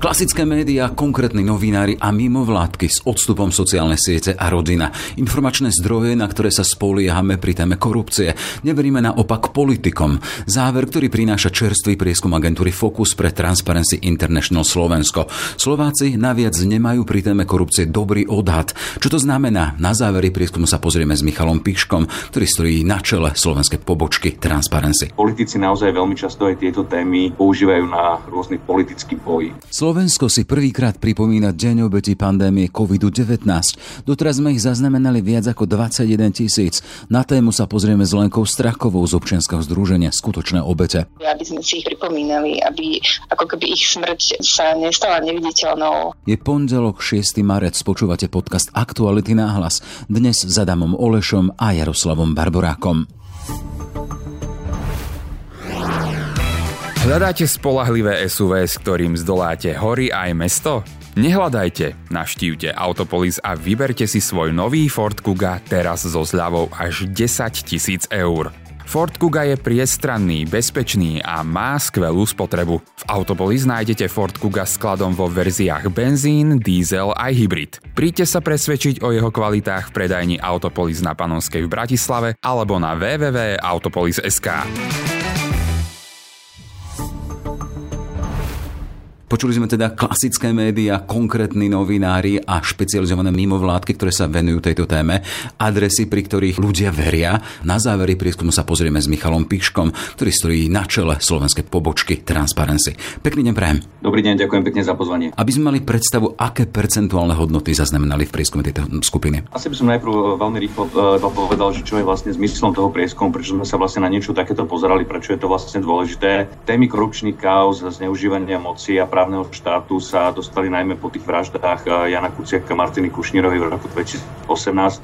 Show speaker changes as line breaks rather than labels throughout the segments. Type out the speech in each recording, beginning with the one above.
Klasické médiá, konkrétni novinári a mimovládky s odstupom sociálne siete a rodina. Informačné zdroje, na ktoré sa spoliehame pri téme korupcie. Neveríme naopak politikom. Záver, ktorý prináša čerstvý prieskum agentúry Focus pre Transparency International Slovensko. Slováci naviac nemajú pri téme korupcie dobrý odhad. Čo to znamená? Na závery prieskumu sa pozrieme s Michalom Piškom, ktorý stojí na čele slovenskej pobočky Transparency.
Politici naozaj veľmi často aj tieto témy používajú na rôzny politický boj.
Slovensko si prvýkrát pripomína deň obeti pandémie COVID-19. Doteraz sme ich zaznamenali viac ako 21 tisíc. Na tému sa pozrieme s Lenkou Strachovou z občianského združenia Skutočné obete.
Aby sme si ich pripomínali, aby ako keby ich smrť sa nestala neviditeľnou.
Je pondelok 6. marec, počúvate podcast Aktuality náhlas. Dnes s Adamom Olešom a Jaroslavom Barborákom.
Hľadáte spolahlivé SUV, s ktorým zdoláte hory aj mesto? Nehľadajte, navštívte Autopolis a vyberte si svoj nový Ford Kuga teraz so zľavou až 10 tisíc eur. Ford Kuga je priestranný, bezpečný a má skvelú spotrebu. V Autopolis nájdete Ford Kuga skladom vo verziách benzín, diesel aj hybrid. Príďte sa presvedčiť o jeho kvalitách v predajni Autopolis na Panonskej v Bratislave alebo na www.autopolis.sk.
Počuli sme teda klasické médiá, konkrétni novinári a špecializované mimovládky, ktoré sa venujú tejto téme, adresy, pri ktorých ľudia veria. Na závery prieskumu sa pozrieme s Michalom Piškom, ktorý stojí na čele slovenskej pobočky Transparency. Pekný deň prajem.
Dobrý deň, ďakujem pekne za pozvanie.
Aby sme mali predstavu, aké percentuálne hodnoty zaznamenali v prieskume tejto skupiny.
Asi by som najprv e, veľmi rýchlo uh, povedal, že čo je vlastne zmyslom toho prieskumu, prečo sme sa vlastne na niečo takéto pozerali, prečo je to vlastne dôležité. Témy korupčných kauz, zneužívania moci a právneho štátu sa dostali najmä po tých vraždách eh, Jana Kuciaka a Martiny Kušnírovej v roku 2018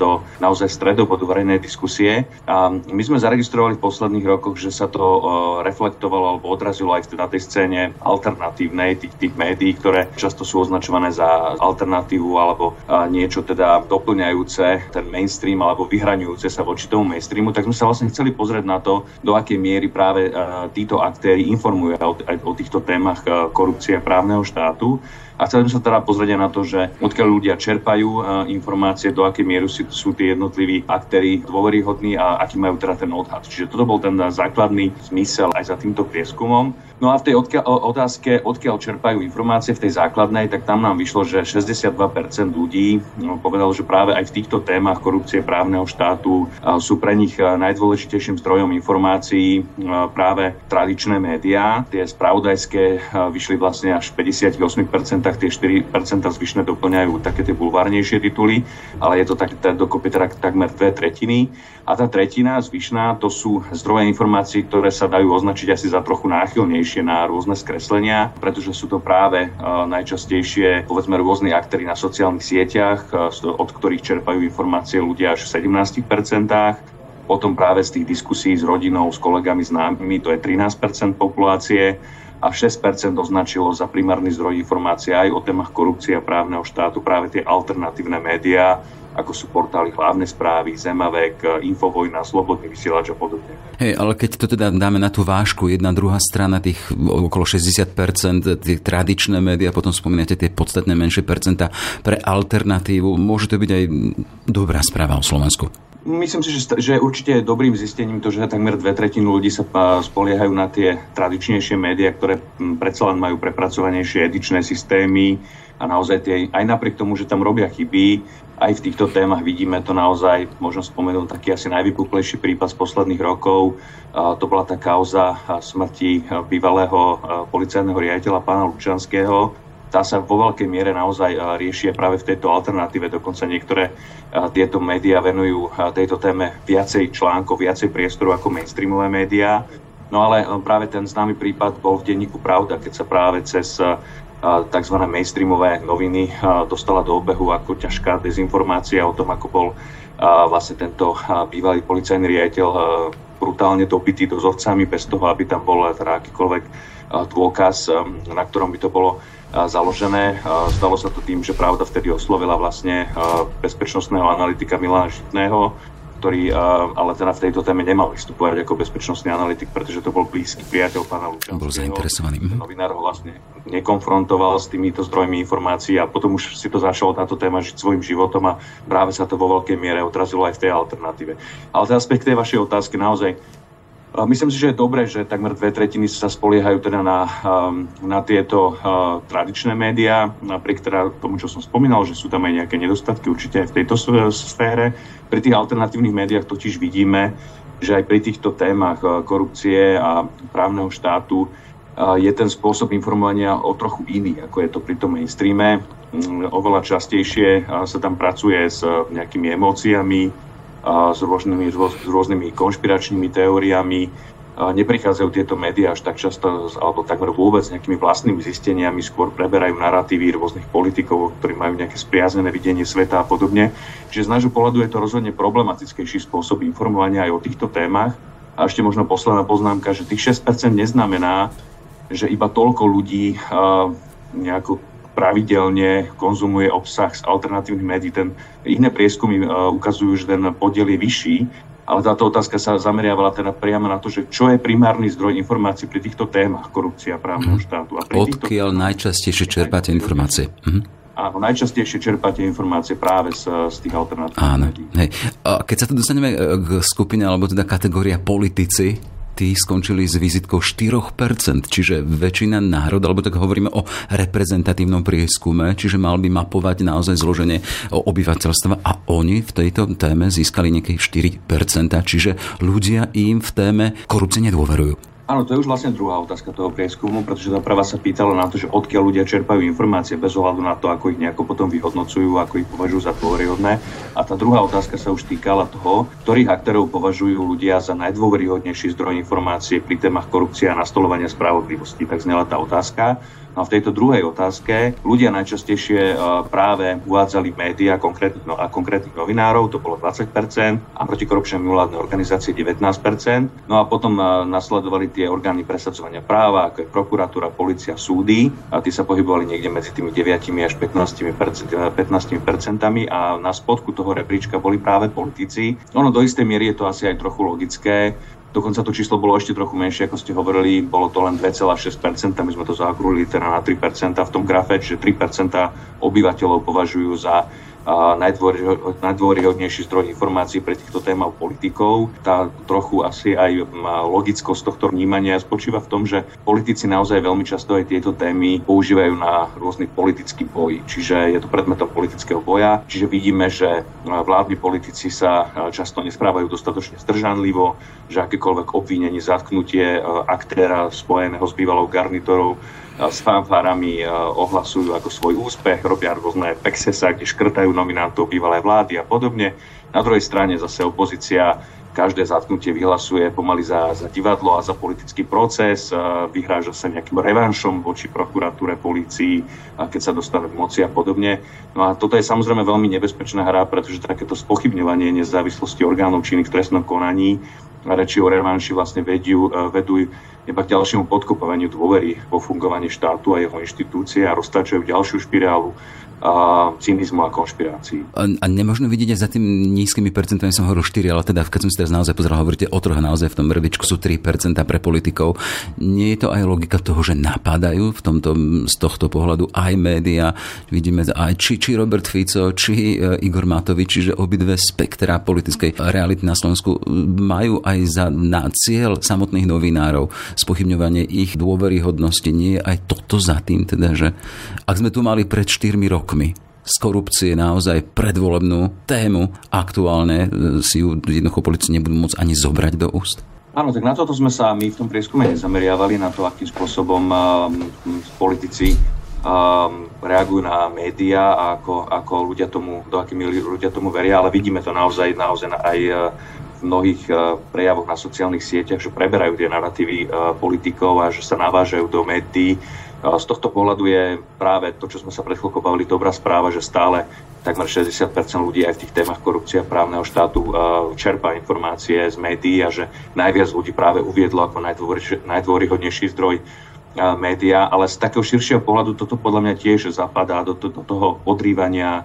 do naozaj stredobodu verejnej diskusie. A my sme zaregistrovali v posledných rokoch, že sa to eh, reflektovalo alebo odrazilo aj na tej scéne alternatívnej tých, tých médií, ktoré často sú označované za alternatívu alebo eh, niečo teda doplňajúce ten mainstream alebo vyhraňujúce sa voči tomu mainstreamu, tak sme sa vlastne chceli pozrieť na to, do akej miery práve títo aktéry informujú o, o týchto témach korupcie právneho štátu a chceli sa teda pozrieť na to, že odkiaľ ľudia čerpajú e, informácie, do akej miery sú tí jednotliví aktéry dôveryhodní a aký majú teda ten odhad. Čiže toto bol ten základný zmysel aj za týmto prieskumom. No a v tej odkiaľ, otázke, odkiaľ čerpajú informácie v tej základnej, tak tam nám vyšlo, že 62% ľudí no, povedalo, že práve aj v týchto témach korupcie právneho štátu e, sú pre nich e, najdôležitejším zdrojom informácií práve tradičné médiá. Tie spravodajské vyšli vlastne až 58% tie 4% zvyšné doplňajú také tie bulvárnejšie tituly, ale je to tak, tak dokopy teda takmer dve tretiny. A tá tretina zvyšná to sú zdroje informácií, ktoré sa dajú označiť asi za trochu náchylnejšie na rôzne skreslenia, pretože sú to práve uh, najčastejšie povedzme rôzni aktéry na sociálnych sieťach, uh, od ktorých čerpajú informácie ľudia až v 17%. Potom práve z tých diskusí s rodinou, s kolegami známymi, to je 13% populácie a 6% označilo za primárny zdroj informácie aj o témach korupcie a právneho štátu práve tie alternatívne médiá, ako sú portály hlavné správy, Zemavek, Infovojna, Slobodný vysielač a podobne.
Hej, ale keď to teda dáme na tú vážku, jedna druhá strana, tých okolo 60%, tie tradičné médiá, potom spomínate tie podstatne menšie percenta pre alternatívu, môže to byť aj dobrá správa o Slovensku.
Myslím si, že, že určite je dobrým zistením to, že takmer dve tretiny ľudí sa spoliehajú na tie tradičnejšie médiá, ktoré predsa len majú prepracovanejšie edičné systémy a naozaj tie, aj napriek tomu, že tam robia chyby, aj v týchto témach vidíme to naozaj, môžem spomenúť taký asi najvypuklejší prípad z posledných rokov. To bola tá kauza smrti bývalého policajného riaditeľa pána Lučanského, tá sa vo veľkej miere naozaj eh, rieši práve v tejto alternatíve. Dokonca niektoré eh, tieto médiá venujú eh, tejto téme viacej článkov, viacej priestoru ako mainstreamové médiá. No ale práve ten známy prípad bol v denníku Pravda, keď sa práve cez tzv. mainstreamové noviny dostala do obehu ako ťažká dezinformácia o tom, ako bol vlastne tento bývalý policajný riaditeľ brutálne dobitý dozorcami bez toho, aby tam bol teda akýkoľvek dôkaz, na ktorom by to bolo založené. Stalo sa to tým, že Pravda vtedy oslovila vlastne bezpečnostného analytika Milana Žitného, ktorý ale teda v tejto téme nemal vystupovať ako bezpečnostný analytik, pretože to bol blízky priateľ pána Lučanského.
Bol zainteresovaný.
Mhm. Novinár ho vlastne nekonfrontoval s týmito zdrojmi informácií a potom už si to začalo táto téma žiť svojim životom a práve sa to vo veľkej miere odrazilo aj v tej alternatíve. Ale z aspekt tej vašej otázky naozaj Myslím si, že je dobré, že takmer dve tretiny sa spoliehajú teda na, um, na tieto uh, tradičné médiá, napriek teda tomu, čo som spomínal, že sú tam aj nejaké nedostatky určite aj v tejto sfére. Pri tých alternatívnych médiách totiž vidíme, že aj pri týchto témach uh, korupcie a právneho štátu uh, je ten spôsob informovania o trochu iný, ako je to pri tom mainstreame. Mm, oveľa častejšie sa tam pracuje s nejakými emóciami, s rôznymi, s rôznymi konšpiračnými teóriami. Neprichádzajú tieto médiá až tak často, alebo takmer vôbec nejakými vlastnými zisteniami, skôr preberajú narratívy rôznych politikov, ktorí majú nejaké spriaznené videnie sveta a podobne. Čiže z nášho pohľadu je to rozhodne problematickejší spôsob informovania aj o týchto témach. A ešte možno posledná poznámka, že tých 6% neznamená, že iba toľko ľudí nejako pravidelne konzumuje obsah z alternatívnych médií. Ten, iné prieskumy uh, ukazujú, že ten podiel je vyšší, ale táto otázka sa zameriavala teda priamo na to, že čo je primárny zdroj informácií pri týchto témach korupcia právneho mhm. štátu.
A pri Odkiaľ týchto... najčastejšie čerpáte informácie? Mhm.
Áno, najčastejšie čerpáte informácie práve z, z tých alternatívnych
Áno. Hej. A keď sa tu dostaneme e, k skupine, alebo teda kategória politici, tí skončili s vizitkou 4%, čiže väčšina národ, alebo tak hovoríme o reprezentatívnom prieskume, čiže mal by mapovať naozaj zloženie obyvateľstva a oni v tejto téme získali nejaké 4%, čiže ľudia im v téme korupcie nedôverujú.
Áno, to je už vlastne druhá otázka toho prieskumu, pretože tá prvá sa pýtala na to, že odkiaľ ľudia čerpajú informácie bez ohľadu na to, ako ich nejako potom vyhodnocujú, ako ich považujú za dôveryhodné. A tá druhá otázka sa už týkala toho, ktorých aktérov považujú ľudia za najdôveryhodnejší zdroj informácie pri témach korupcie a nastolovania spravodlivosti. Tak znela tá otázka. No a v tejto druhej otázke ľudia najčastejšie e, práve uvádzali médiá konkrétnych, no, a konkrétnych novinárov, to bolo 20%, a protikorupčné mimovládne organizácie 19%. No a potom e, nasledovali tie orgány presadzovania práva, ako je prokuratúra, policia, súdy. A tí sa pohybovali niekde medzi tými 9 až 15 15 percentami a na spodku toho rebríčka boli práve politici. Ono do istej miery je to asi aj trochu logické, Dokonca to číslo bolo ešte trochu menšie, ako ste hovorili, bolo to len 2,6%, my sme to zaokrúhli teda na 3% v tom grafe, čiže 3% obyvateľov považujú za najdôveryhodnejší zdroj informácií pre týchto témach politikov. Tá trochu asi aj logickosť tohto vnímania spočíva v tom, že politici naozaj veľmi často aj tieto témy používajú na rôzny politický boj, čiže je to predmetom politického boja. Čiže vidíme, že vládni politici sa často nesprávajú dostatočne zdržanlivo, že akékoľvek obvinenie, zatknutie aktéra spojeného s bývalou garnitorou s fanfárami e, ohlasujú ako svoj úspech, robia rôzne pexesa, kde škrtajú nominantov bývalé vlády a podobne. Na druhej strane zase opozícia každé zatknutie vyhlasuje pomaly za, za divadlo a za politický proces, vyhráža sa nejakým revanšom voči prokuratúre, policii, keď sa dostane k moci a podobne. No a toto je samozrejme veľmi nebezpečná hra, pretože takéto spochybňovanie nezávislosti orgánov činných v trestnom konaní reči o revanši vlastne vedú, vedú iba k ďalšiemu podkopovaniu dôvery vo fungovanie štátu a jeho inštitúcie a roztáčajú ďalšiu špirálu a cynizmu a konšpirácií.
A, a nemožno vidieť aj za tým nízkymi percentami, som hovoril 4, ale teda keď som si teraz naozaj pozeral, hovoríte o troch naozaj v tom rebičku sú 3% pre politikov. Nie je to aj logika toho, že napadajú v tomto, z tohto pohľadu aj média, vidíme aj či, či Robert Fico, či e, Igor Matovič, čiže obidve spektra politickej reality na Slovensku majú aj za na cieľ samotných novinárov spochybňovanie ich dôveryhodnosti. Nie je aj toto za tým, teda, že ak sme tu mali pred 4 rokmi rokmi z korupcie naozaj predvolebnú tému aktuálne e, si ju jednoducho politici nebudú môcť ani zobrať do úst?
Áno, tak na toto sme sa my v tom prieskume nezameriavali, na to, akým spôsobom um, politici um, reagujú na médiá a ako, ako ľudia tomu, do akými ľudia tomu veria, ale vidíme to naozaj, naozaj aj e, v mnohých uh, prejavoch na sociálnych sieťach, že preberajú tie narratívy politikov a že sa navážajú do médií z tohto pohľadu je práve to, čo sme sa pred chvíľkou bavili, dobrá správa, že stále takmer 60 ľudí aj v tých témach korupcia právneho štátu čerpá informácie z médií a že najviac ľudí práve uviedlo ako najdôveryhodnejší zdroj média, ale z takého širšieho pohľadu toto podľa mňa tiež zapadá do, toho podrývania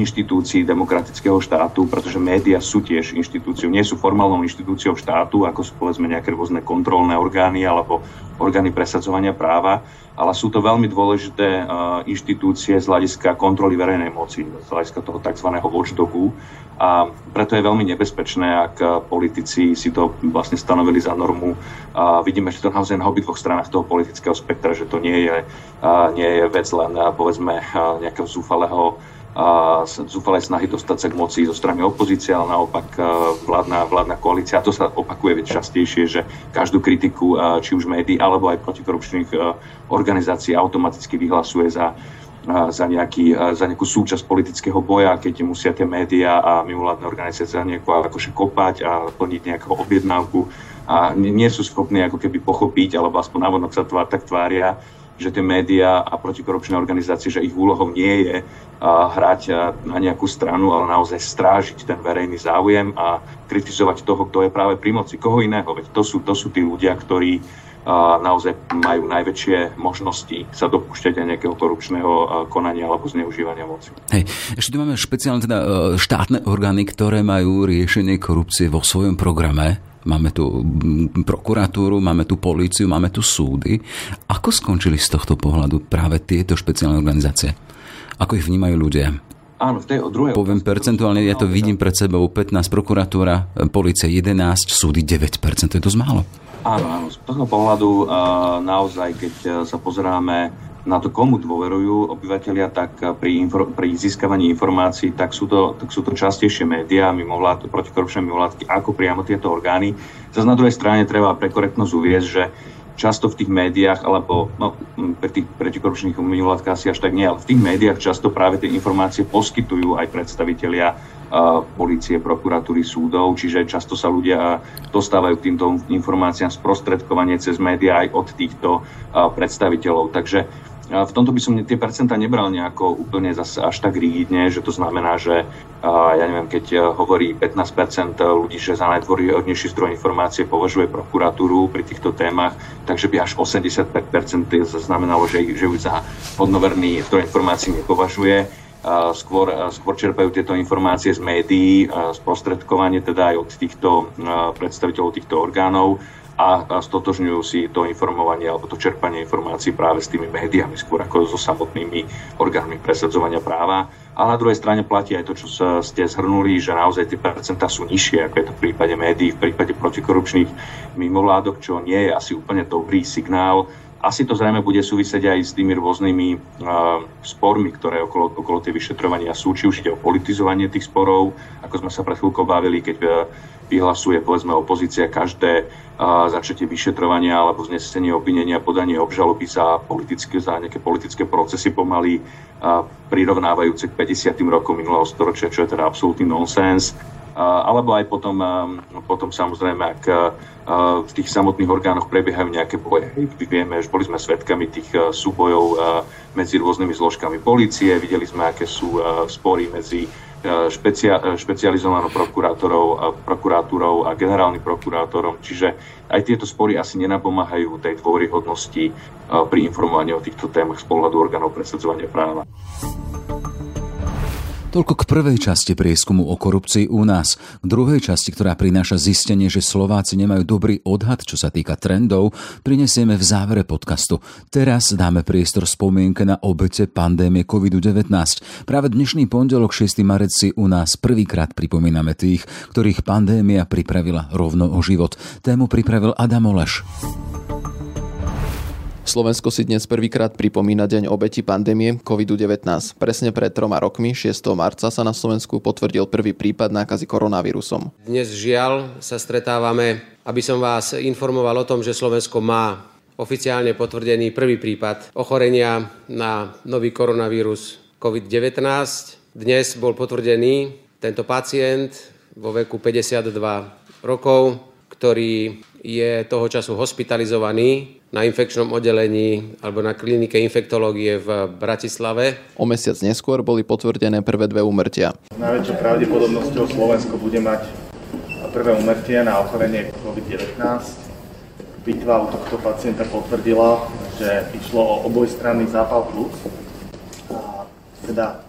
inštitúcií demokratického štátu, pretože médiá sú tiež inštitúciou, nie sú formálnou inštitúciou štátu, ako sú povedzme nejaké rôzne kontrolné orgány alebo orgány presadzovania práva, ale sú to veľmi dôležité uh, inštitúcie z hľadiska kontroly verejnej moci, z hľadiska toho tzv. watchdogu. A preto je veľmi nebezpečné, ak politici si to vlastne stanovili za normu. A vidíme, že to naozaj na obidvoch stranách toho politického spektra, že to nie je, uh, nie je vec len povedzme nejakého zúfalého zúfalej snahy dostať sa k moci zo strany opozície, ale naopak vládna, vládna koalícia, to sa opakuje veď častejšie, že každú kritiku či už médií alebo aj protikorupčných organizácií automaticky vyhlasuje za za, nejaký, za nejakú súčasť politického boja, keď musia tie médiá a mimovládne organizácie za nejakú akože kopať a plniť nejakú objednávku. A nie sú schopní ako keby pochopiť, alebo aspoň návonok sa tvár, tak tvária, že tie médiá a protikorupčné organizácie, že ich úlohou nie je hrať na nejakú stranu, ale naozaj strážiť ten verejný záujem a kritizovať toho, kto je práve pri moci. Koho iného? Veď to sú, to sú tí ľudia, ktorí naozaj majú najväčšie možnosti sa dopúšťať aj nejakého korupčného konania alebo zneužívania moci.
Hej, ešte tu máme špeciálne teda e, štátne orgány, ktoré majú riešenie korupcie vo svojom programe máme tu prokuratúru, máme tu políciu, máme tu súdy. Ako skončili z tohto pohľadu práve tieto špeciálne organizácie? Ako ich vnímajú ľudia?
Áno, v tej druhej
Poviem percentuálne, ja to vidím pred sebou 15 prokuratúra, policia 11, súdy 9%, to je dosť málo.
Áno, áno, z tohto pohľadu naozaj, keď sa pozeráme na to, komu dôverujú obyvateľia, tak pri, infor- pri získavaní informácií, tak sú to, tak sú to častejšie médiá, mimovlád, protikorupčné mimovládky, ako priamo tieto orgány. Zase na druhej strane treba pre korektnosť uviezť, že často v tých médiách, alebo no, pri tých protikorupčných mimovládkach asi až tak nie, ale v tých médiách často práve tie informácie poskytujú aj predstavitelia uh, policie, prokuratúry, súdov, čiže často sa ľudia dostávajú k týmto informáciám sprostredkovanie cez médiá aj od týchto predstaviteľov. Takže v tomto by som tie percentá nebral nejako úplne zase až tak rigidne, že to znamená, že ja neviem, keď hovorí 15% ľudí, že za najdôvodnejší zdroj informácie považuje prokuratúru pri týchto témach, takže by až 85% znamenalo, že, že ju za hodnoverný zdroj informácií nepovažuje. Skôr, skôr čerpajú tieto informácie z médií, sprostredkovanie teda aj od týchto predstaviteľov týchto orgánov a, stotožňujú si to informovanie alebo to čerpanie informácií práve s tými médiami, skôr ako so samotnými orgánmi presadzovania práva. A na druhej strane platí aj to, čo sa ste zhrnuli, že naozaj tie percentá sú nižšie, ako je to v prípade médií, v prípade protikorupčných mimovládok, čo nie je asi úplne dobrý signál. Asi to zrejme bude súvisieť aj s tými rôznymi uh, spormi, ktoré okolo, okolo tie vyšetrovania sú, či už ide o politizovanie tých sporov, ako sme sa pred chvíľkou bavili, keď uh, vyhlasuje povedzme opozícia každé začatie vyšetrovania alebo znesenie obvinenia, podanie obžaloby za, politické, za nejaké politické procesy pomaly prirovnávajúce k 50. rokom minulého storočia, čo je teda absolútny nonsens. Alebo aj potom, potom samozrejme, ak v tých samotných orgánoch prebiehajú nejaké boje. Vieme, že boli sme svedkami tých súbojov medzi rôznymi zložkami policie, videli sme, aké sú spory medzi špecia, špecializovanou prokurátorov, prokurátorov a generálnym prokurátorom. Čiže aj tieto spory asi nenapomáhajú tej dôveryhodnosti pri informovaní o týchto témach z pohľadu orgánov presadzovania práva.
Toľko k prvej časti prieskumu o korupcii u nás. K druhej časti, ktorá prináša zistenie, že Slováci nemajú dobrý odhad, čo sa týka trendov, prinesieme v závere podcastu. Teraz dáme priestor spomienke na obete pandémie COVID-19. Práve dnešný pondelok 6. marec si u nás prvýkrát pripomíname tých, ktorých pandémia pripravila rovno o život. Tému pripravil Adam Oleš.
Slovensko si dnes prvýkrát pripomína deň obeti pandémie COVID-19. Presne pred troma rokmi, 6. marca, sa na Slovensku potvrdil prvý prípad nákazy koronavírusom.
Dnes žiaľ sa stretávame, aby som vás informoval o tom, že Slovensko má oficiálne potvrdený prvý prípad ochorenia na nový koronavírus COVID-19. Dnes bol potvrdený tento pacient vo veku 52 rokov, ktorý je toho času hospitalizovaný na infekčnom oddelení alebo na klinike infektológie v Bratislave.
O mesiac neskôr boli potvrdené prvé dve úmrtia.
S najväčšou pravdepodobnosťou Slovensko bude mať prvé úmrtie na ochorenie COVID-19. Bitva u tohto pacienta potvrdila, že išlo o obojstranný zápal plus. A teda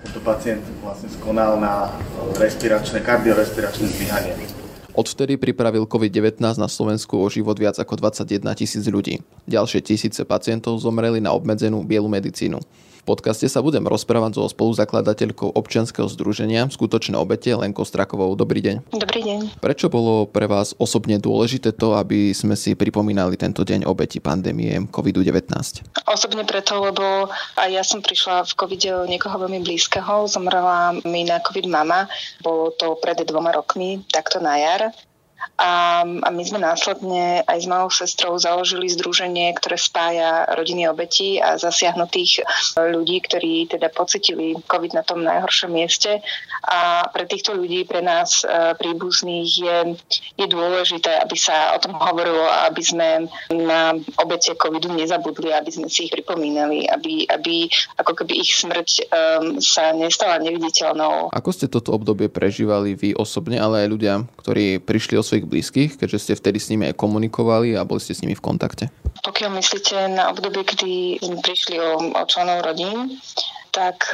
Tento pacient vlastne skonal na respiračné, kardiorespiračné zlyhanie.
Odvtedy pripravil COVID-19 na Slovensku o život viac ako 21 tisíc ľudí. Ďalšie tisíce pacientov zomreli na obmedzenú bielu medicínu. V podcaste sa budem rozprávať so spoluzakladateľkou občianskeho združenia Skutočné obete Lenko Strakovou. Dobrý deň.
Dobrý deň.
Prečo bolo pre vás osobne dôležité to, aby sme si pripomínali tento deň obeti pandémie COVID-19?
Osobne preto, lebo aj ja som prišla v covid o niekoho veľmi blízkeho. Zomrela mi na COVID mama. Bolo to pred dvoma rokmi, takto na jar. A, a my sme následne aj s malou sestrou založili združenie, ktoré spája rodiny obetí a zasiahnutých ľudí, ktorí teda pocitili COVID na tom najhoršom mieste. A pre týchto ľudí, pre nás e, príbuzných je, je dôležité, aby sa o tom hovorilo aby sme na obete COVIDu nezabudli, aby sme si ich pripomínali, aby, aby ako keby ich smrť um, sa nestala neviditeľnou.
Ako ste toto obdobie prežívali vy osobne, ale aj ľudia, ktorí prišli o svojich blízkych, keďže ste vtedy s nimi aj komunikovali a boli ste s nimi v kontakte?
Pokiaľ myslíte na obdobie, kedy prišli o, o členov rodín, tak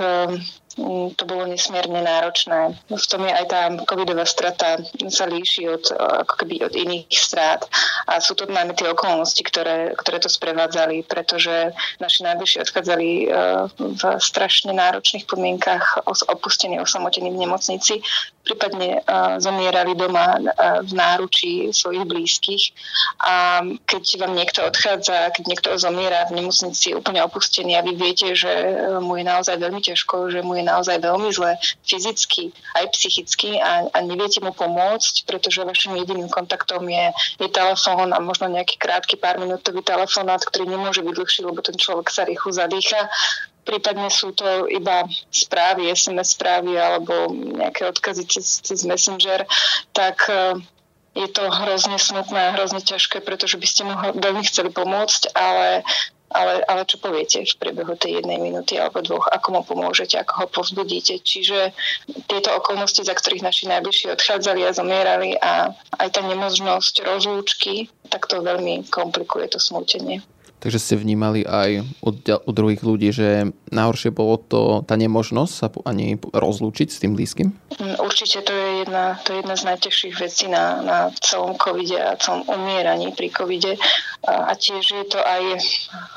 Mm, to bolo nesmierne náročné. V tom je aj tá covidová strata sa líši od, ako keby od iných strát a sú to najmä tie okolnosti, ktoré, ktoré to sprevádzali, pretože naši najbližší odchádzali e, v strašne náročných podmienkach opustení, osamotení v nemocnici, prípadne e, zomierali doma e, v náručí svojich blízkych. A keď vám niekto odchádza, keď niekto zomiera v nemocnici úplne opustený a vy viete, že mu je naozaj veľmi ťažko, že mu je naozaj veľmi zle fyzicky aj psychicky a, a neviete mu pomôcť, pretože vašim jediným kontaktom je, je telefón a možno nejaký krátky pár minútový telefonát, ktorý nemôže byť dlhší, lebo ten človek sa rýchlo zadýcha prípadne sú to iba správy, SMS správy alebo nejaké odkazy cez, cez Messenger, tak eh, je to hrozne smutné, hrozne ťažké, pretože by ste mu veľmi chceli pomôcť, ale ale, ale čo poviete v priebehu tej jednej minúty alebo dvoch, ako mu pomôžete, ako ho povzbudíte. Čiže tieto okolnosti, za ktorých naši najbližší odchádzali a zomierali a aj tá nemožnosť rozlúčky, tak to veľmi komplikuje to smútenie.
Takže ste vnímali aj od, od druhých ľudí, že najhoršie bolo to tá nemožnosť sa ani rozlúčiť s tým blízkym?
Mm, určite to je jedna, to je jedna z najtežších vecí na, na celom covide a celom umieraní pri covide. A, a tiež je to aj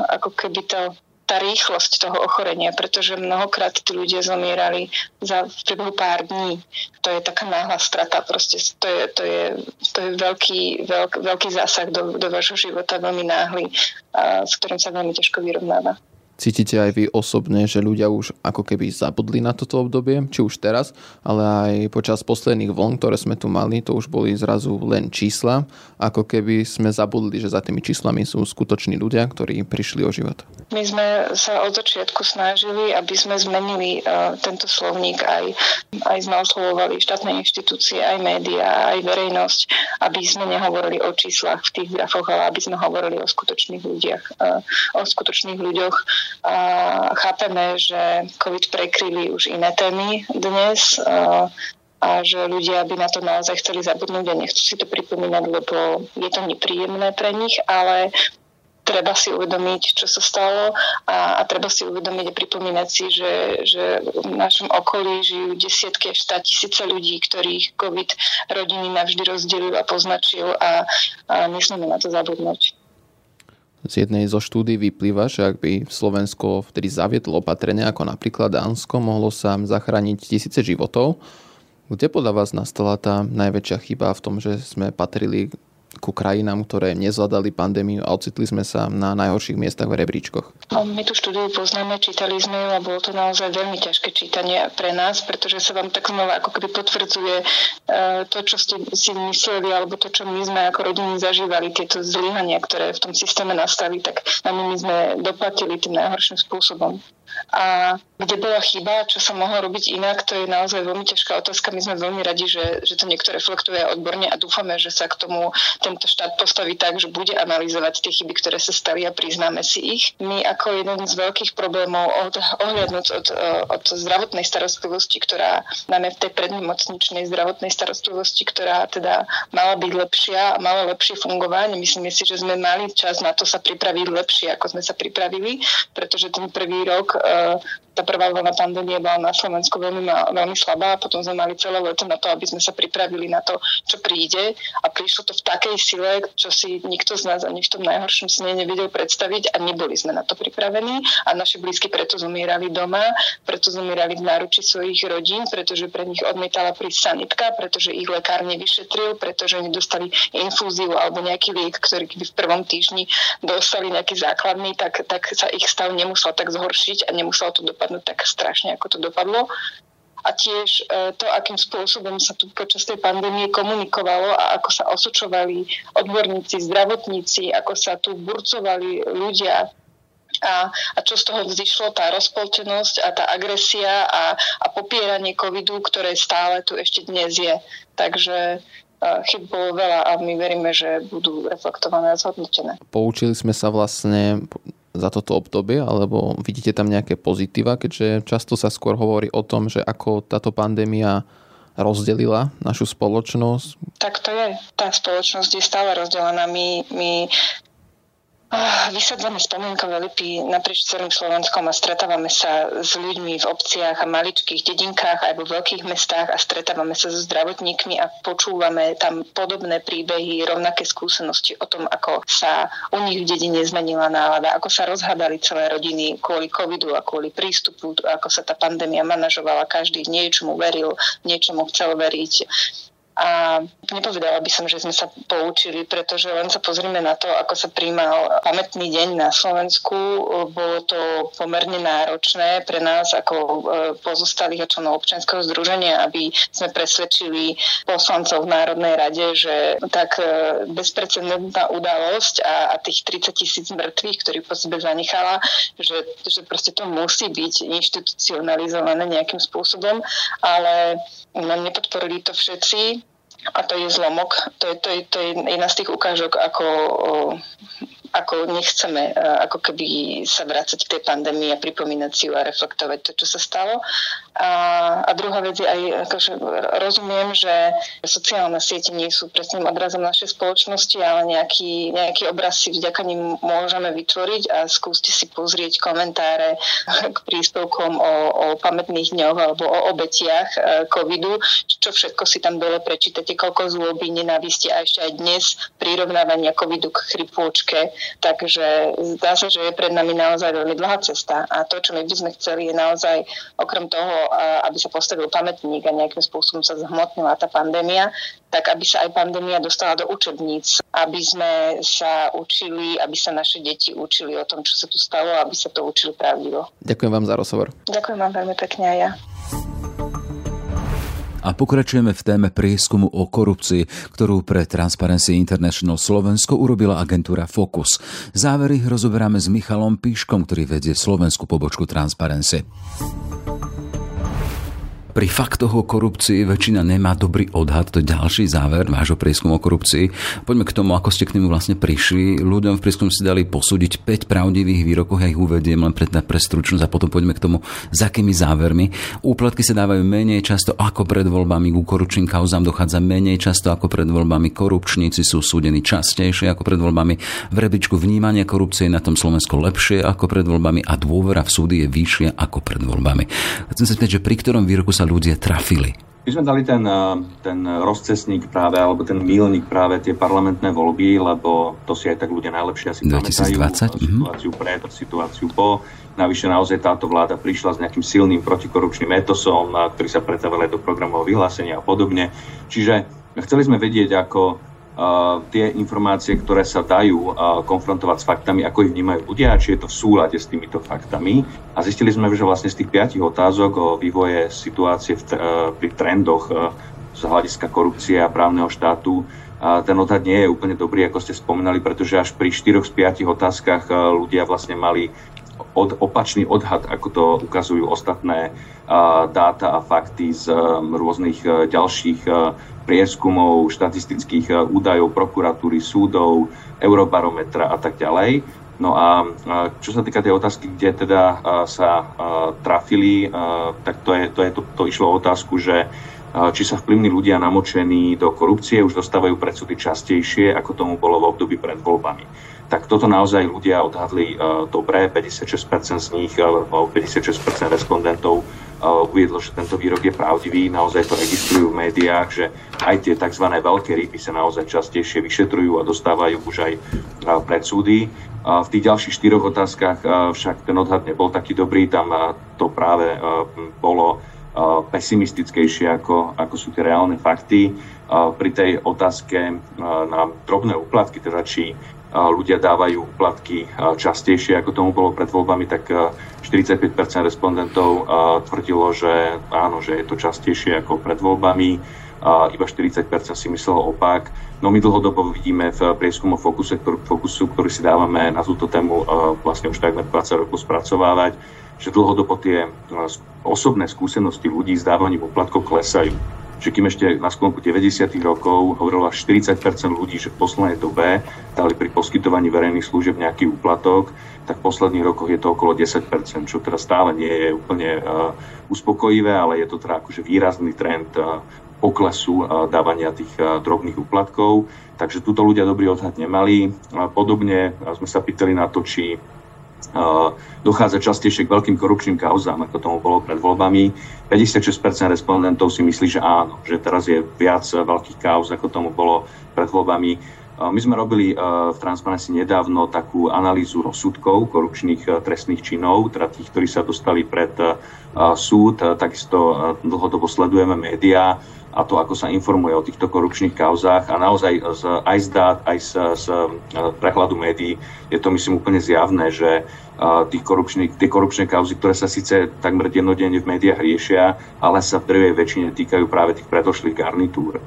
ako keby to tá rýchlosť toho ochorenia, pretože mnohokrát tí ľudia zomierali za v priebehu pár dní. To je taká náhla strata, proste to je, to je, to je veľký, veľk, veľký zásah do, do vášho života, veľmi náhly, a s ktorým sa veľmi ťažko vyrovnáva.
Cítite aj vy osobne, že ľudia už ako keby zabudli na toto obdobie, či už teraz, ale aj počas posledných vln, ktoré sme tu mali, to už boli zrazu len čísla, ako keby sme zabudli, že za tými číslami sú skutoční ľudia, ktorí prišli o život.
My sme sa od začiatku snažili, aby sme zmenili uh, tento slovník, aj, aj sme oslovovali štátne inštitúcie, aj médiá, aj verejnosť, aby sme nehovorili o číslach v tých grafoch, ale aby sme hovorili o skutočných ľudiach, uh, o skutočných ľuďoch, a chápeme, že COVID prekryli už iné témy dnes a, že ľudia by na to naozaj chceli zabudnúť a nechcú si to pripomínať, lebo je to nepríjemné pre nich, ale treba si uvedomiť, čo sa stalo a, a treba si uvedomiť a pripomínať si, že, že v našom okolí žijú desiatky až stá tisíce ľudí, ktorých COVID rodiny navždy rozdelil a poznačil a, a nesmieme na to zabudnúť
z jednej zo štúdí vyplýva, že ak by Slovensko vtedy zaviedlo opatrenia ako napríklad Dánsko, mohlo sa zachrániť tisíce životov. Kde podľa vás nastala tá najväčšia chyba v tom, že sme patrili ku krajinám, ktoré nezvládali pandémiu a ocitli sme sa na najhorších miestach v rebríčkoch.
No, my tú štúdiu poznáme, čítali sme ju a bolo to naozaj veľmi ťažké čítanie pre nás, pretože sa vám tak znova ako keby potvrdzuje e, to, čo ste si mysleli, alebo to, čo my sme ako rodiny zažívali, tieto zlyhania, ktoré v tom systéme nastali, tak na my sme doplatili tým najhorším spôsobom. A kde bola chyba, čo sa mohlo robiť inak, to je naozaj veľmi ťažká otázka. My sme veľmi radi, že, že to niekto reflektuje odborne a dúfame, že sa k tomu tento štát postaví tak, že bude analyzovať tie chyby, ktoré sa stali a priznáme si ich. My ako jeden z veľkých problémov od, ohľadnúť od, od zdravotnej starostlivosti, ktorá máme v tej prednemocničnej zdravotnej starostlivosti, ktorá teda mala byť lepšia a mala lepšie fungovanie. Myslíme si, že sme mali čas na to sa pripraviť lepšie, ako sme sa pripravili, pretože ten prvý rok tá prvá vlna pandémie bola na Slovensku veľmi, veľmi slabá a potom sme mali celé leto na to, aby sme sa pripravili na to, čo príde. A prišlo to v takej sile, čo si nikto z nás ani v tom najhoršom sne nevedel predstaviť a neboli sme na to pripravení. A naši blízky preto zomierali doma, preto zomierali v náruči svojich rodín, pretože pre nich odmietala prísť sanitka, pretože ich lekár nevyšetril, pretože nedostali infúziu alebo nejaký liek, ktorý keby v prvom týždni dostali nejaký základný, tak, tak sa ich stav nemusel tak zhoršiť a nemuselo to dopadnúť tak strašne, ako to dopadlo. A tiež e, to, akým spôsobom sa tu počas tej pandémie komunikovalo a ako sa osočovali odborníci, zdravotníci, ako sa tu burcovali ľudia a, a čo z toho vzýšlo, tá rozpoltenosť a tá agresia a, a popieranie covidu, ktoré stále tu ešte dnes je. Takže e, chyb bolo veľa a my veríme, že budú reflektované a zhodnotené.
Poučili sme sa vlastne za toto obdobie, alebo vidíte tam nejaké pozitíva, keďže často sa skôr hovorí o tom, že ako táto pandémia rozdelila našu spoločnosť?
Tak to je. Tá spoločnosť je stále rozdelená. My, my Vysadzame spomienkové lipy naprieč celým Slovenskom a stretávame sa s ľuďmi v obciach a maličkých dedinkách aj vo veľkých mestách a stretávame sa so zdravotníkmi a počúvame tam podobné príbehy, rovnaké skúsenosti o tom, ako sa u nich v dedine zmenila nálada, ako sa rozhádali celé rodiny kvôli covidu a kvôli prístupu, ako sa tá pandémia manažovala, každý niečomu veril, niečomu chcel veriť a nepovedala by som, že sme sa poučili, pretože len sa pozrime na to, ako sa príjmal pamätný deň na Slovensku. Bolo to pomerne náročné pre nás ako e, pozostalých a členov občianského združenia, aby sme presvedčili poslancov v Národnej rade, že tak e, bezprecedentná udalosť a, a tých 30 tisíc mŕtvych, ktorých po sebe zanechala, že, že proste to musí byť inštitucionalizované nejakým spôsobom, ale nepodporili to všetci a to je zlomok. To je, to je, to je jedna z tých ukážok, ako ako nechceme ako keby sa vrácať k tej pandémii a pripomínať si ju a reflektovať to, čo sa stalo. A, a druhá vec je aj, akože rozumiem, že sociálne siete nie sú presným odrazom našej spoločnosti, ale nejaký, nejaký obraz si vďaka nim môžeme vytvoriť a skúste si pozrieť komentáre k príspevkom o, o pamätných dňoch alebo o obetiach e, covidu, čo všetko si tam dole prečítate, koľko zloby, nenávisti a ešte aj dnes prirovnávania covidu k chrypôčke Takže zdá sa, že je pred nami naozaj veľmi dlhá cesta a to, čo my by sme chceli, je naozaj okrem toho, aby sa postavil pamätník a nejakým spôsobom sa zhmotnila tá pandémia, tak aby sa aj pandémia dostala do učebníc, aby sme sa učili, aby sa naše deti učili o tom, čo sa tu stalo, aby sa to učili pravdivo.
Ďakujem vám za rozhovor.
Ďakujem vám veľmi pekne aj ja.
A pokračujeme v téme prieskumu o korupcii, ktorú pre Transparency International Slovensko urobila agentúra Focus. Závery rozoberáme s Michalom Píškom, ktorý vedie slovenskú pobočku Transparency. Pri faktoch o korupcii väčšina nemá dobrý odhad, to je ďalší záver vášho prieskumu o korupcii. Poďme k tomu, ako ste k nemu vlastne prišli. Ľuďom v prieskumu si dali posúdiť 5 pravdivých výrokov, ja ich uvediem len pre, pre stručnosť a potom poďme k tomu, s akými závermi. Úplatky sa dávajú menej často ako pred voľbami, ku korupčným kauzám dochádza menej často ako pred voľbami. Korupčníci sú súdení častejšie ako pred voľbami. V rebičku vnímania korupcie je na tom Slovensko lepšie ako pred voľbami a dôvera v súdy je vyššia ako pred voľbami. Chcem sa spýtať, že pri ktorom výroku sa ľudia trafili?
My sme dali ten, eh, ten rozcesník práve, alebo ten mílnik práve tie parlamentné voľby, lebo to si aj tak ľudia najlepšie asi
2020? pamätajú.
Mhm. Situáciu pred, situáciu po. Navyše naozaj táto vláda prišla s nejakým silným protikorupčným etosom, ktorý sa pretavil aj do programového vyhlásenia a podobne. Čiže chceli sme vedieť, ako tie informácie, ktoré sa dajú konfrontovať s faktami, ako ich vnímajú ľudia, či je to v súlade s týmito faktami. A zistili sme, že vlastne z tých piatich otázok o vývoje situácie v, pri trendoch z hľadiska korupcie a právneho štátu ten odhad nie je úplne dobrý, ako ste spomínali, pretože až pri 4 z 5 otázkach ľudia vlastne mali od, opačný odhad, ako to ukazujú ostatné dáta a fakty z rôznych ďalších prieskumov, štatistických údajov, prokuratúry, súdov, eurobarometra a tak ďalej. No a čo sa týka tej otázky, kde teda sa trafili, tak to, je, to, je, to, to išlo o otázku, že či sa vplyvní ľudia namočení do korupcie už dostávajú predsudky častejšie, ako tomu bolo v období pred voľbami. Tak toto naozaj ľudia odhadli dobre. 56% z nich, 56% respondentov uviedlo, že tento výrok je pravdivý. Naozaj to registrujú v médiách, že aj tie tzv. veľké ryby sa naozaj častejšie vyšetrujú a dostávajú už aj pred súdy. V tých ďalších štyroch otázkach však ten odhad nebol taký dobrý, tam to práve bolo pesimistickejšie, ako, ako sú tie reálne fakty. Pri tej otázke na drobné úplatky, teda či ľudia dávajú úplatky častejšie, ako tomu bolo pred voľbami, tak 45% respondentov tvrdilo, že áno, že je to častejšie ako pred voľbami, iba 40% si myslelo opak. No my dlhodobo vidíme v prieskumu Fokuse, ktorý, Fokusu, ktorý si dávame na túto tému vlastne už takmer 20 rokov spracovávať, že dlhodobo tie osobné skúsenosti ľudí s dávaním uplatkov klesajú že kým ešte na sklonku 90. rokov hovorilo až 40% ľudí, že v poslednej dobe dali pri poskytovaní verejných služieb nejaký úplatok, tak v posledných rokoch je to okolo 10 čo teda stále nie je úplne uh, uspokojivé, ale je to teda akože výrazný trend uh, poklesu uh, dávania tých drobných úplatkov. Takže túto ľudia dobrý odhad nemali. Podobne sme sa pýtali na to, či dochádza častejšie k veľkým korupčným kauzám, ako tomu bolo pred voľbami. 56% respondentov si myslí, že áno, že teraz je viac veľkých kauz, ako tomu bolo pred voľbami. My sme robili v Transparency nedávno takú analýzu rozsudkov korupčných trestných činov, teda tých, ktorí sa dostali pred súd. Takisto dlhodobo sledujeme médiá a to, ako sa informuje o týchto korupčných kauzách. A naozaj z, aj z dát, aj z, z prehľadu médií je to, myslím, úplne zjavné, že tých korupčných, tie korupčné kauzy, ktoré sa síce takmer dennodenne v médiách riešia, ale sa v drvej väčšine týkajú práve tých predošlých garnitúr.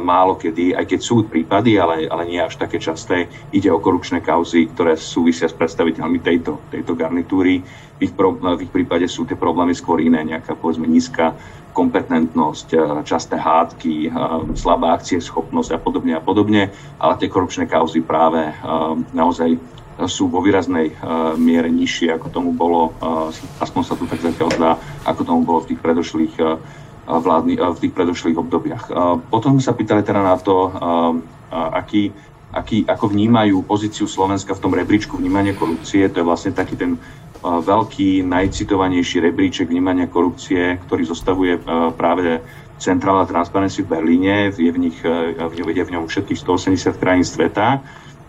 Málo kedy, aj keď sú prípady, ale, ale nie až také časté, ide o korupčné kauzy, ktoré súvisia s predstaviteľmi tejto, tejto garnitúry. V ich, pro, v ich prípade sú tie problémy skôr iné, nejaká povedzme nízka kompetentnosť, časté hádky, slabá akcie, schopnosť a podobne a podobne, ale tie korupčné kauzy práve naozaj sú vo výraznej miere nižšie, ako tomu bolo, aspoň sa tu tak zatiaľ zdá, ako tomu bolo v tých predošlých vládny, v tých predošlých obdobiach. Potom sme sa pýtali teda na to, aký, aký, ako vnímajú pozíciu Slovenska v tom rebríčku vnímania korupcie. To je vlastne taký ten veľký, najcitovanejší rebríček vnímania korupcie, ktorý zostavuje uh, práve Centrála Transparency v Berlíne. Je v, nich, je v ňom všetkých 180 krajín sveta.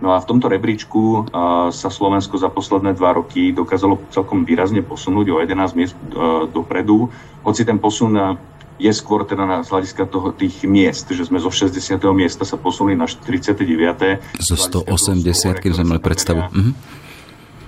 No a v tomto rebríčku sa Slovensko za posledné dva roky dokázalo celkom výrazne posunúť o 11 miest dopredu, hoci ten posun je skôr teda na z hľadiska toho, tých miest, že sme zo 60. miesta sa posunuli na 49.
Zo 180, keď sme mali predstavu. Mhm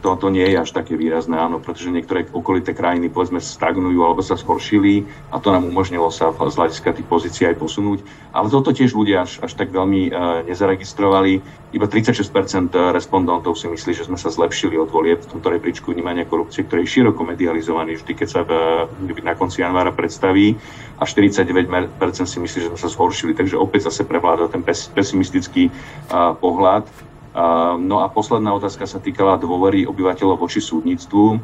to, to nie je až také výrazné, áno, pretože niektoré okolité krajiny povedzme stagnujú alebo sa zhoršili a to nám umožnilo sa z hľadiska tých pozícií aj posunúť. Ale toto tiež ľudia až, až tak veľmi uh, nezaregistrovali. Iba 36% respondentov si myslí, že sme sa zlepšili od volieb v tomto rebríčku vnímania korupcie, ktorý je široko medializovaný vždy, keď sa v, na konci januára predstaví a 49% si myslí, že sme sa zhoršili. Takže opäť zase prevláda ten pesimistický uh, pohľad. No a posledná otázka sa týkala dôvery obyvateľov voči súdnictvu.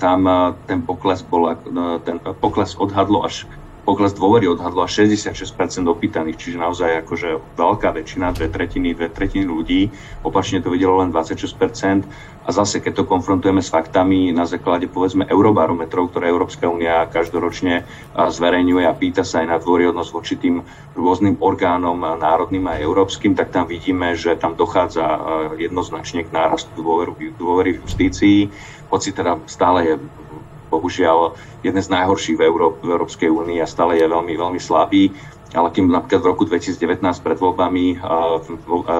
Tam ten pokles, bol, ten pokles odhadlo až pokles dôvery odhadlo až 66% opýtaných, čiže naozaj akože veľká väčšina, dve tretiny, dve tretiny ľudí. Opačne to videlo len 26%. A zase, keď to konfrontujeme s faktami na základe povedzme eurobarometrov, ktoré Európska únia každoročne zverejňuje a pýta sa aj na dôriodnosť voči tým rôznym orgánom národným a európskym, tak tam vidíme, že tam dochádza jednoznačne k nárastu dôvery v justícii, hoci teda stále je bohužiaľ jeden z najhorších v, Euró- v Európskej únii a stále je veľmi, veľmi slabý. Ale kým napríklad v roku 2019 pred voľbami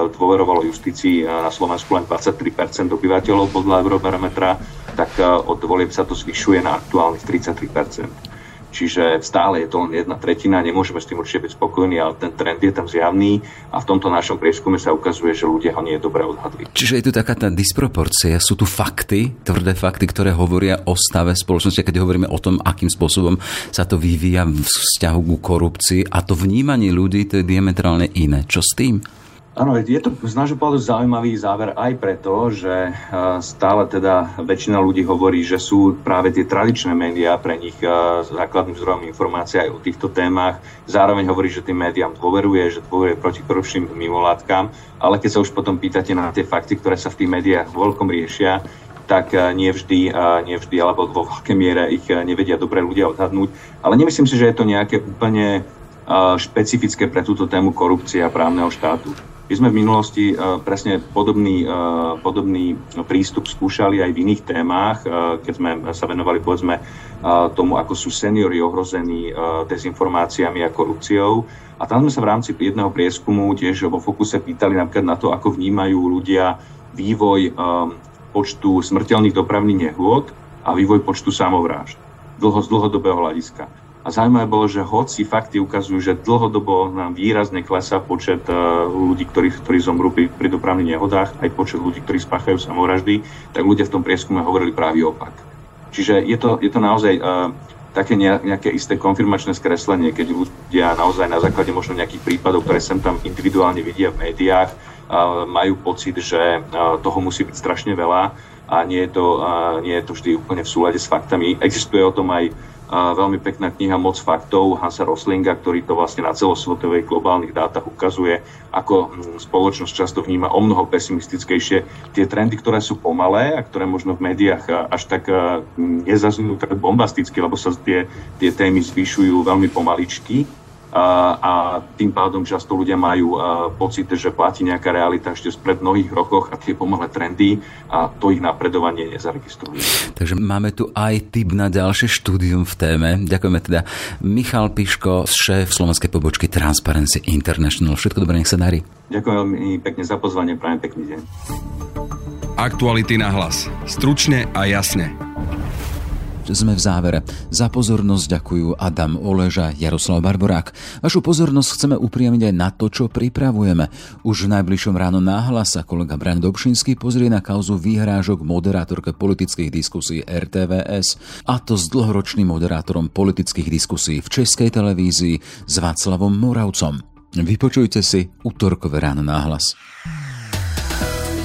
dôverovalo justícii na Slovensku len 23% obyvateľov podľa Eurobarometra, tak od volieb sa to zvyšuje na aktuálnych 33 Čiže stále je to len jedna tretina, nemôžeme s tým určite byť spokojní, ale ten trend je tam zjavný a v tomto našom prieskume sa ukazuje, že ľudia ho nie je dobre odhadli.
Čiže je tu taká tá disproporcia, sú tu fakty, tvrdé fakty, ktoré hovoria o stave spoločnosti, keď hovoríme o tom, akým spôsobom sa to vyvíja v vzťahu ku korupcii a to vnímanie ľudí to je diametrálne iné. Čo s tým?
Áno, je to z nášho pohľadu zaujímavý záver aj preto, že stále teda väčšina ľudí hovorí, že sú práve tie tradičné médiá pre nich základným zdrojom informácií aj o týchto témach. Zároveň hovorí, že tým médiám dôveruje, že dôveruje protikorupčným mimovládkam, ale keď sa už potom pýtate na tie fakty, ktoré sa v tých médiách veľkom riešia, tak nie vždy, nie vždy alebo vo veľkej miere ich nevedia dobré ľudia odhadnúť. Ale nemyslím si, že je to nejaké úplne špecifické pre túto tému korupcie a právneho štátu. My sme v minulosti uh, presne podobný, uh, podobný prístup skúšali aj v iných témach, uh, keď sme sa venovali povedzme tomu, ako sú seniory ohrození dezinformáciami a korupciou. A tam sme sa v rámci jedného prieskumu tiež vo fokuse pýtali napríklad na to, ako vnímajú ľudia vývoj počtu smrteľných dopravných nehôd a vývoj počtu samovrážd dlho, z dlhodobého hľadiska. A zaujímavé bolo, že hoci fakty ukazujú, že dlhodobo nám výrazne klesá počet uh, ľudí, ktorí, ktorí zomrú pri, dopravných nehodách, aj počet ľudí, ktorí spáchajú samovraždy, tak ľudia v tom prieskume hovorili práve opak. Čiže je to, je to naozaj uh, také nejaké isté konfirmačné skreslenie, keď ľudia naozaj na základe možno nejakých prípadov, ktoré sem tam individuálne vidia v médiách, uh, majú pocit, že toho musí byť strašne veľa a nie je to, nie je to vždy úplne v súlade s faktami. Existuje o tom aj veľmi pekná kniha Moc faktov Hansa Roslinga, ktorý to vlastne na celosvetovej globálnych dátach ukazuje, ako hm, spoločnosť často vníma o mnoho pesimistickejšie tie trendy, ktoré sú pomalé a ktoré možno v médiách až tak nezaznú tak bombasticky, lebo sa tie, tie témy zvyšujú veľmi pomaličky a tým pádom často ľudia majú pocit, že platí nejaká realita ešte spred mnohých rokoch a tie pomalé trendy a to ich napredovanie nezaregistruje.
Takže máme tu aj tip na ďalšie štúdium v téme. Ďakujeme teda Michal Piško, šéf slovenskej pobočky Transparency International. Všetko dobré, nech sa darí.
Ďakujem veľmi pekne za pozvanie, prajem pekný deň.
Aktuality na hlas. Stručne a jasne
sme v závere. Za pozornosť ďakujú Adam Oleža, Jaroslav Barborák. Vašu pozornosť chceme upriamiť aj na to, čo pripravujeme. Už v najbližšom ráno náhlas sa kolega Bran Dobšinský pozrie na kauzu výhrážok moderátorke politických diskusí RTVS a to s dlhoročným moderátorom politických diskusí v Českej televízii s Václavom Moravcom. Vypočujte si útorkové ráno náhlas.